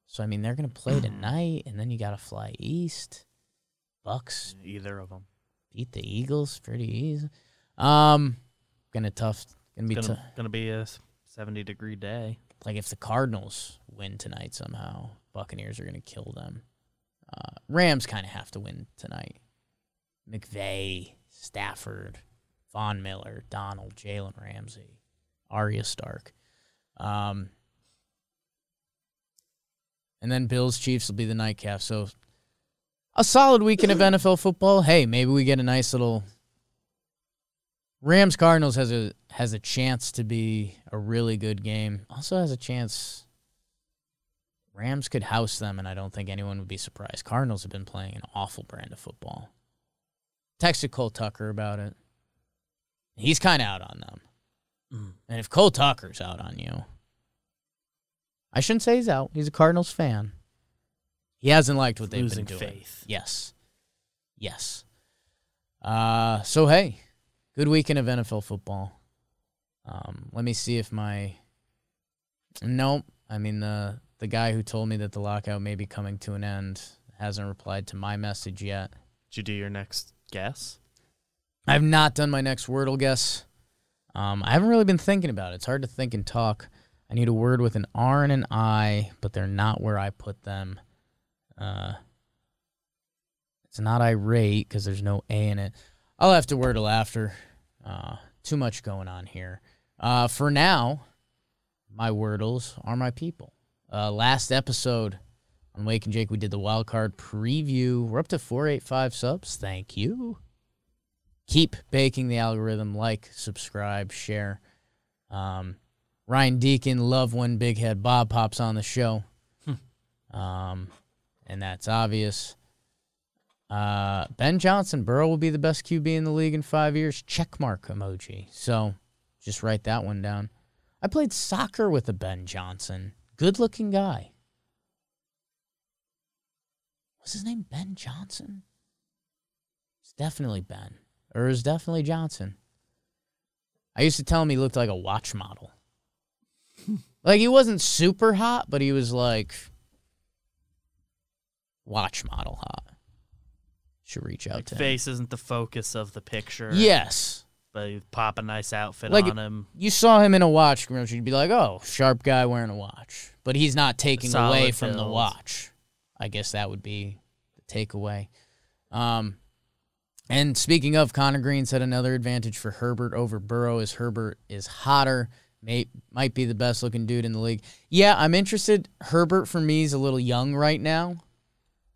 So I mean, they're gonna play tonight, and then you gotta fly east. Bucks Either of them. Beat the Eagles pretty easy. Um, gonna tough. Gonna be Gonna, tough. gonna be a 70 degree day. Like if the Cardinals win tonight somehow, Buccaneers are gonna kill them. Uh, Rams kind of have to win tonight. McVay, Stafford, Von Miller, Donald, Jalen Ramsey, Arya Stark. Um, and then Bills Chiefs will be the nightcap. So a solid weekend of NFL football. Hey, maybe we get a nice little Rams Cardinals has a has a chance to be a really good game. Also has a chance Rams could house them and I don't think anyone would be surprised. Cardinals have been playing an awful brand of football. Texted Cole Tucker about it. He's kind of out on them. Mm. And if Cole Tucker's out on you, I shouldn't say he's out. He's a Cardinals fan. He hasn't liked what they've Losing been doing. faith. Yes. Yes. Uh, so hey, good weekend of NFL football. Um, let me see if my Nope. I mean the the guy who told me that the lockout may be coming to an end hasn't replied to my message yet. Did you do your next guess? I've not done my next Wordle guess. Um, I haven't really been thinking about it. It's hard to think and talk. I need a word with an R and an I, but they're not where I put them. Uh, it's not irate because there's no A in it. I'll have to Wordle after. Uh, too much going on here. Uh, for now, my Wordles are my people. Uh, last episode on Wake and Jake, we did the wild card preview. We're up to 485 subs. Thank you keep baking the algorithm like subscribe share um, ryan deacon love when big head bob pops on the show um, and that's obvious. Uh, ben johnson burrow will be the best qb in the league in five years. Check mark emoji. So just write that one down. I played soccer with a ben johnson. Good looking guy. Was his name? Ben johnson? It's definitely ben or it was definitely Johnson. I used to tell him he looked like a watch model. like he wasn't super hot, but he was like watch model hot. Should reach out Like to him. face isn't the focus of the picture. Yes. But you pop a nice outfit Like- on him. You saw him in a watch commercial, you'd be like, oh, sharp guy wearing a watch. But he's not taking away from the watch. I guess that would be the takeaway. Um, and speaking of, Connor Green said another advantage for Herbert over Burrow is Herbert is hotter, may, might be the best looking dude in the league. Yeah, I'm interested. Herbert for me is a little young right now.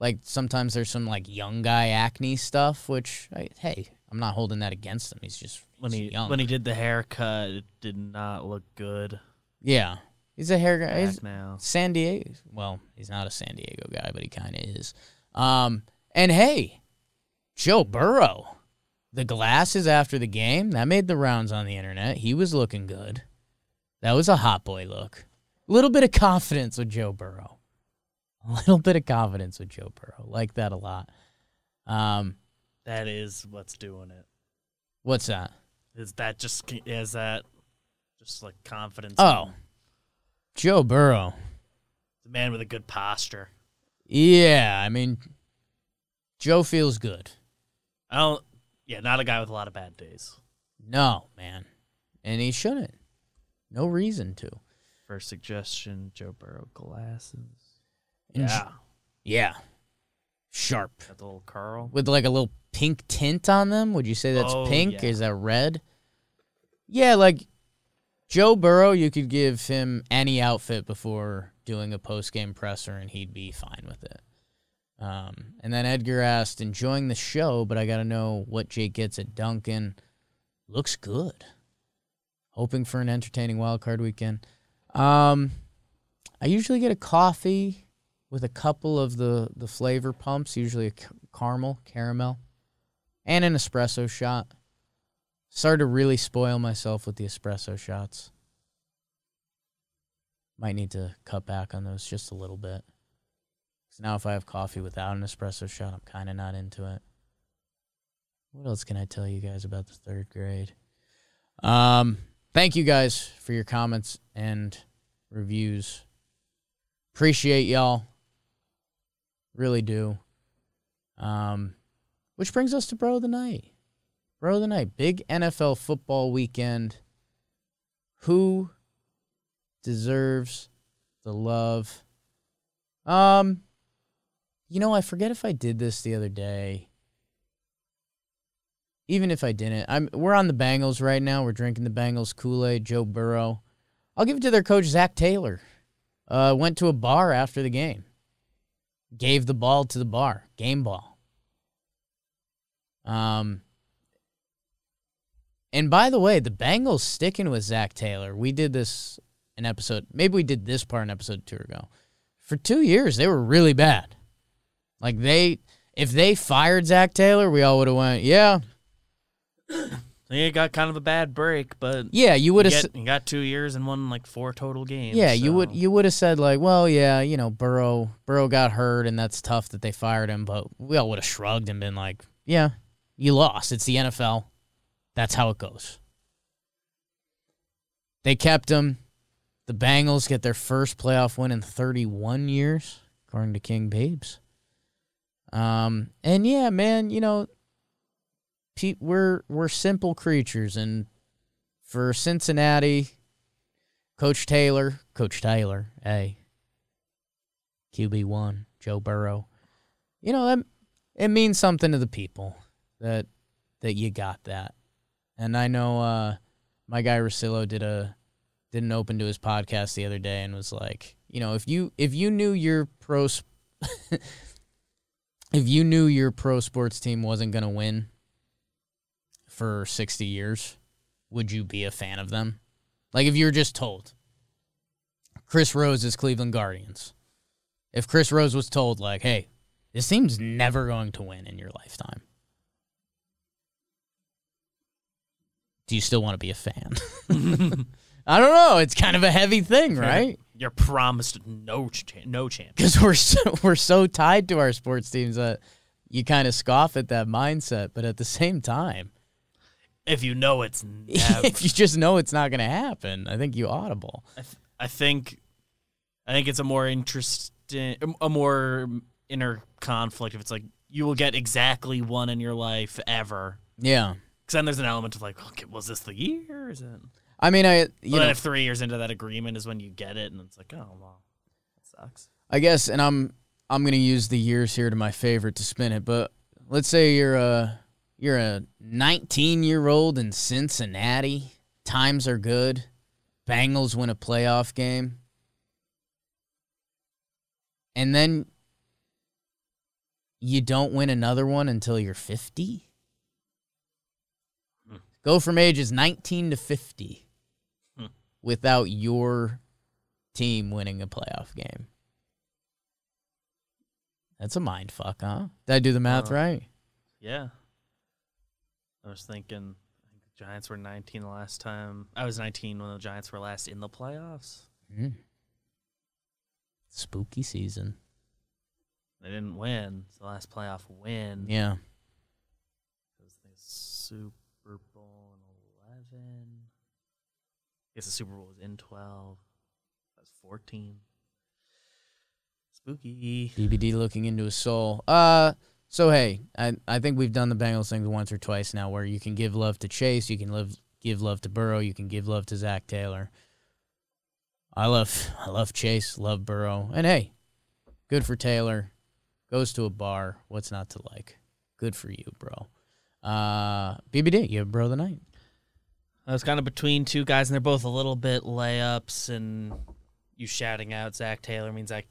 Like sometimes there's some like young guy acne stuff, which I, hey, I'm not holding that against him. He's just When he's he young. when he did the haircut, it did not look good. yeah, he's a hair guy. He's now. San Diego. Well, he's not a San Diego guy, but he kind of is. Um, and hey, Joe Burrow, the glasses after the game that made the rounds on the internet. He was looking good. That was a hot boy look. A little bit of confidence with Joe Burrow. A little bit of confidence with Joe Burrow. Like that a lot. Um, That is what's doing it. what's that? Is that just is that just like confidence? Oh, Joe Burrow. the man with a good posture. Yeah, I mean, Joe feels good. I don't. Yeah, not a guy with a lot of bad days. No, man. And he shouldn't. No reason to. First suggestion: Joe Burrow glasses. And yeah, j- Yeah. Sharp. got the little curl. With like a little pink tint on them. Would you say that's Oh, pink? yeah. Is that red? Yeah, like Joe Burrow, you could give him any outfit before doing a post game presser and he'd be fine with it. Um, and then Edgar asked, enjoying the show, but I got to know what Jake gets at Dunkin'. Looks good. Hoping for an entertaining wild card weekend. Um, I usually get a coffee with a couple of the, the flavor pumps, usually a caramel, caramel, and an espresso shot. Started to really spoil myself with the espresso shots. Might need to cut back on those just a little bit. Because now, if I have coffee without an espresso shot, I'm kind of not into it. What else can I tell you guys about the third grade? Um, thank you guys for your comments and reviews. Appreciate y'all. Really do. Um, which brings us to Bro of the Night. Bro of the Night. Big NFL football weekend. Who deserves the love? Um, you know, I forget if I did this the other day. Even if I didn't, I'm we're on the Bengals right now. We're drinking the Bengals Kool-Aid, Joe Burrow. I'll give it to their coach Zac Taylor. Uh, went to a bar after the game. Gave the ball to the bar, game ball. Um, and by the way, the Bengals sticking with Zac Taylor. We did this an episode. Maybe we did this part in episode two ago. For two years, they were really bad. Like they, if they fired Zac Taylor, we all would have went, yeah, He got kind of a bad break, but yeah. You would have, you got two years and won like four total games. yeah. You would, you would have said like, well, yeah, you know, Burrow, Burrow got hurt, and that's tough that they fired him. But we all would have shrugged and been like, yeah, you lost. It's the NFL. That's how it goes. They kept him. The Bengals get their first playoff win in 31 years, according to King Babes. Um, and yeah, man, you know, we're we're simple creatures, and for Cincinnati, Coach Taylor, Coach Taylor, hey, QB one, Joe Burrow, you know that it means something to the people that that you got that, and I know uh, my guy Russillo did a did an open to his podcast the other day and was like, you know, if you if you knew your pro sp- if you knew your pro sports team wasn't going to win for 60 years, would you be a fan of them? Like if you were just told Chris Rose is Cleveland Guardians. If Chris Rose was told like, "Hey, this team's never going to win in your lifetime." Do you still want to be a fan? I don't know. It's kind of a heavy thing, right? You're promised no ch- no champion. because we're so, we're so tied to our sports teams that you kind of scoff at that mindset, but at the same time, If you know it's never. if you just know it's not going to happen, I think you audible. I, th- I think I think it's a more interesting, a more inner conflict if it's like you will get exactly one in your life ever. Yeah, Because then there's an element of like, okay, was this the year? Is it? I mean, I you then know, if three years into that agreement is when you get it, and it's like, oh well, that sucks. I guess, and I'm I'm going to use the years here to my favorite to spin it, but let's say you're a you're a 19 year old in Cincinnati. Times are good. Bengals win a playoff game. And then you don't win another one until you're 50? Hmm. Go from ages 19 to 50 Hmm. without your team winning a playoff game. That's a mind fuck, huh? Did I do the math Uh, right? Yeah. I was thinking, I think the Giants were 19 the last time. I was 19 when the Giants were last in the playoffs. Mm. Spooky season. They didn't win. It's the last playoff win. Yeah. It was the Super Bowl in 11. I guess the Super Bowl was in 12. That was 14. Spooky. BBD looking into his soul. Uh, so hey, I I think we've done the Bengals thing once or twice now, where you can give love to Chase, you can live give love to Burrow, you can give love to Zac Taylor. I love I love Chase, love Burrow, and hey, good for Taylor. Goes to a bar. What's not to like? Good for you, bro. Uh, BBD, you have bro of the night. I was kind of between two guys, and they're both a little bit layups. And you shouting out Zac Taylor means like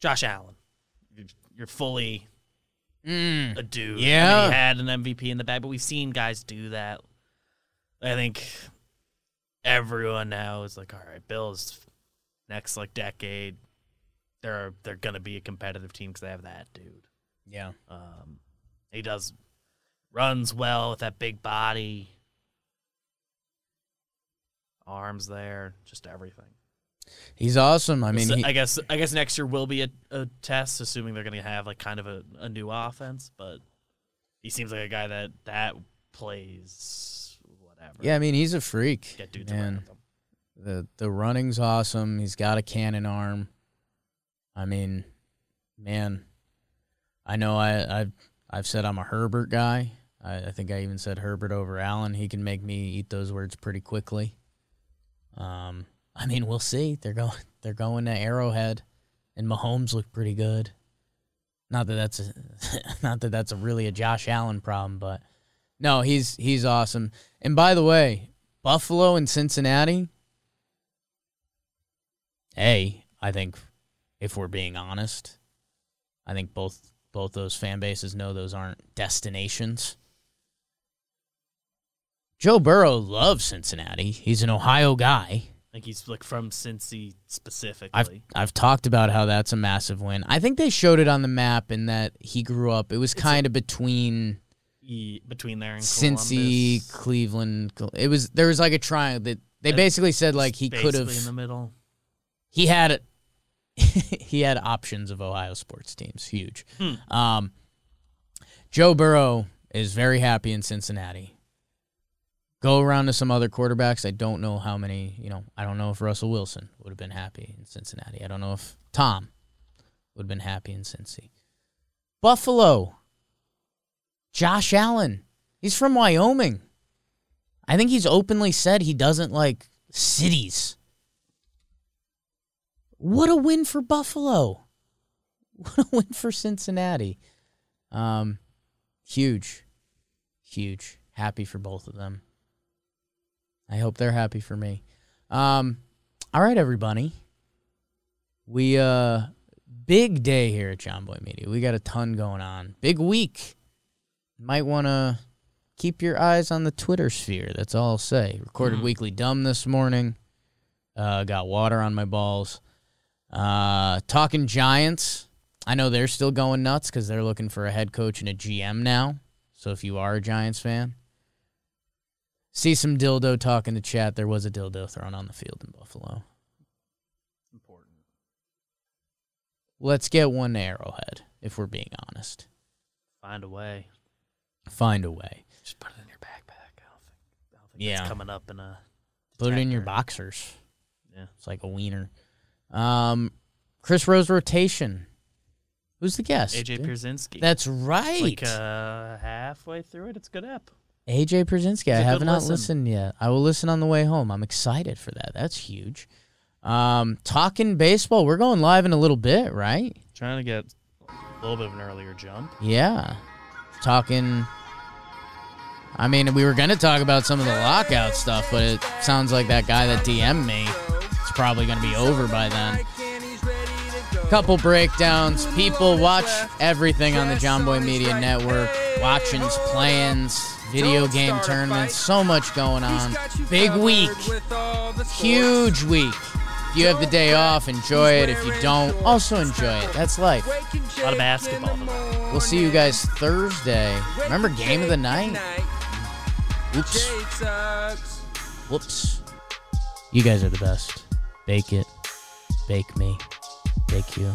Josh Allen. You're- You're fully Mm. a dude. Yeah. He had an MVP in the bag, but we've seen guys do that. I think everyone now is like, all right, Bills next like decade, they're they're gonna be a competitive team because they have that dude. Yeah. Um, he does runs well with that big body, arms there, just everything. He's awesome. I mean, So he, I guess I guess next year will be a, a test, assuming they're going to have like kind of a, a new offense. But he seems like a guy that that plays whatever. yeah, I mean, he's a freak. get dudes man. The the running's awesome. He's got a cannon arm. I mean, man, I know I I've I've said I'm a Herbert guy. I, I think I even said Herbert over Allen. He can make me eat those words pretty quickly. Um, I mean, we'll see. They're going they're going to Arrowhead, and Mahomes looked pretty good. Not that that's a, not that that's a really a Josh Allen problem, but no, he's he's awesome. And by the way, Buffalo and Cincinnati. Hey, I think if we're being honest, I think both both those fan bases know those aren't destinations. Joe Burrow loves Cincinnati. He's an Ohio guy. Think he's like from Cincy specifically. I've I've talked about how that's a massive win. I think they showed it on the map in that he grew up. It was kind of between between there and Cincy, Columbus, Cleveland. It was there was like a triangle that they Uh, basically said like he could have in the middle. he had he had options of Ohio sports teams. Huge. Hmm. Um, Joe Burrow is very happy in Cincinnati. Go around to some other quarterbacks. I don't know how many. You know, I don't know if Russell Wilson would have been happy in Cincinnati. I don't know if Tom would have been happy in Cincy. Buffalo. Josh Allen. He's from Wyoming. I think he's openly said he doesn't like cities. What a win for Buffalo. What a win for Cincinnati. Um, huge. Huge. Happy for both of them. I hope they're happy for me. Um, all right, everybody. We uh big day here at Jomboy Media. We got a ton going on. Big week. Might want to keep your eyes on the Twitter sphere. That's all I'll say. Recorded Mhm. weekly dumb this morning. Uh, got water on my balls. Uh, talking Giants. I know they're still going nuts because they're looking for a head coach and a GM now. So if you are a Giants fan, see some dildo talk in the chat. There was a dildo thrown on the field in Buffalo. Important. Let's get one Arrowhead, if we're being honest. Find a way. Find a way. Just put it in your backpack. I don't think. I don't think Yeah. it's coming up in a. Put it in your boxers. Yeah. It's like a wiener. Um, Chris Rose rotation. Who's the guest? AJ Pierzynski. That's right. Like uh, halfway through it, it's good app. AJ Pierzynski. I have not listen. listened yet. I will listen on the way home. I'm excited for that. That's huge. Um, talking baseball. We're going live in a little bit, right? Trying to get a little bit of an earlier jump. Yeah. Talking. I mean, we were going to talk about some of the lockout stuff, but it sounds like that guy that DM'd me is probably going to be over by then. Couple breakdowns. People watch everything on the Jomboy Media Network. Watchings, plans, video game tournaments. So much going on. Big week. Huge week. If you have the day off, enjoy it. If you don't, also enjoy it. That's life. A lot of basketball today. We'll see you guys Thursday. Remember game of the night? Oops. Whoops. You guys are the best. Bake it. Bake me. Bake you.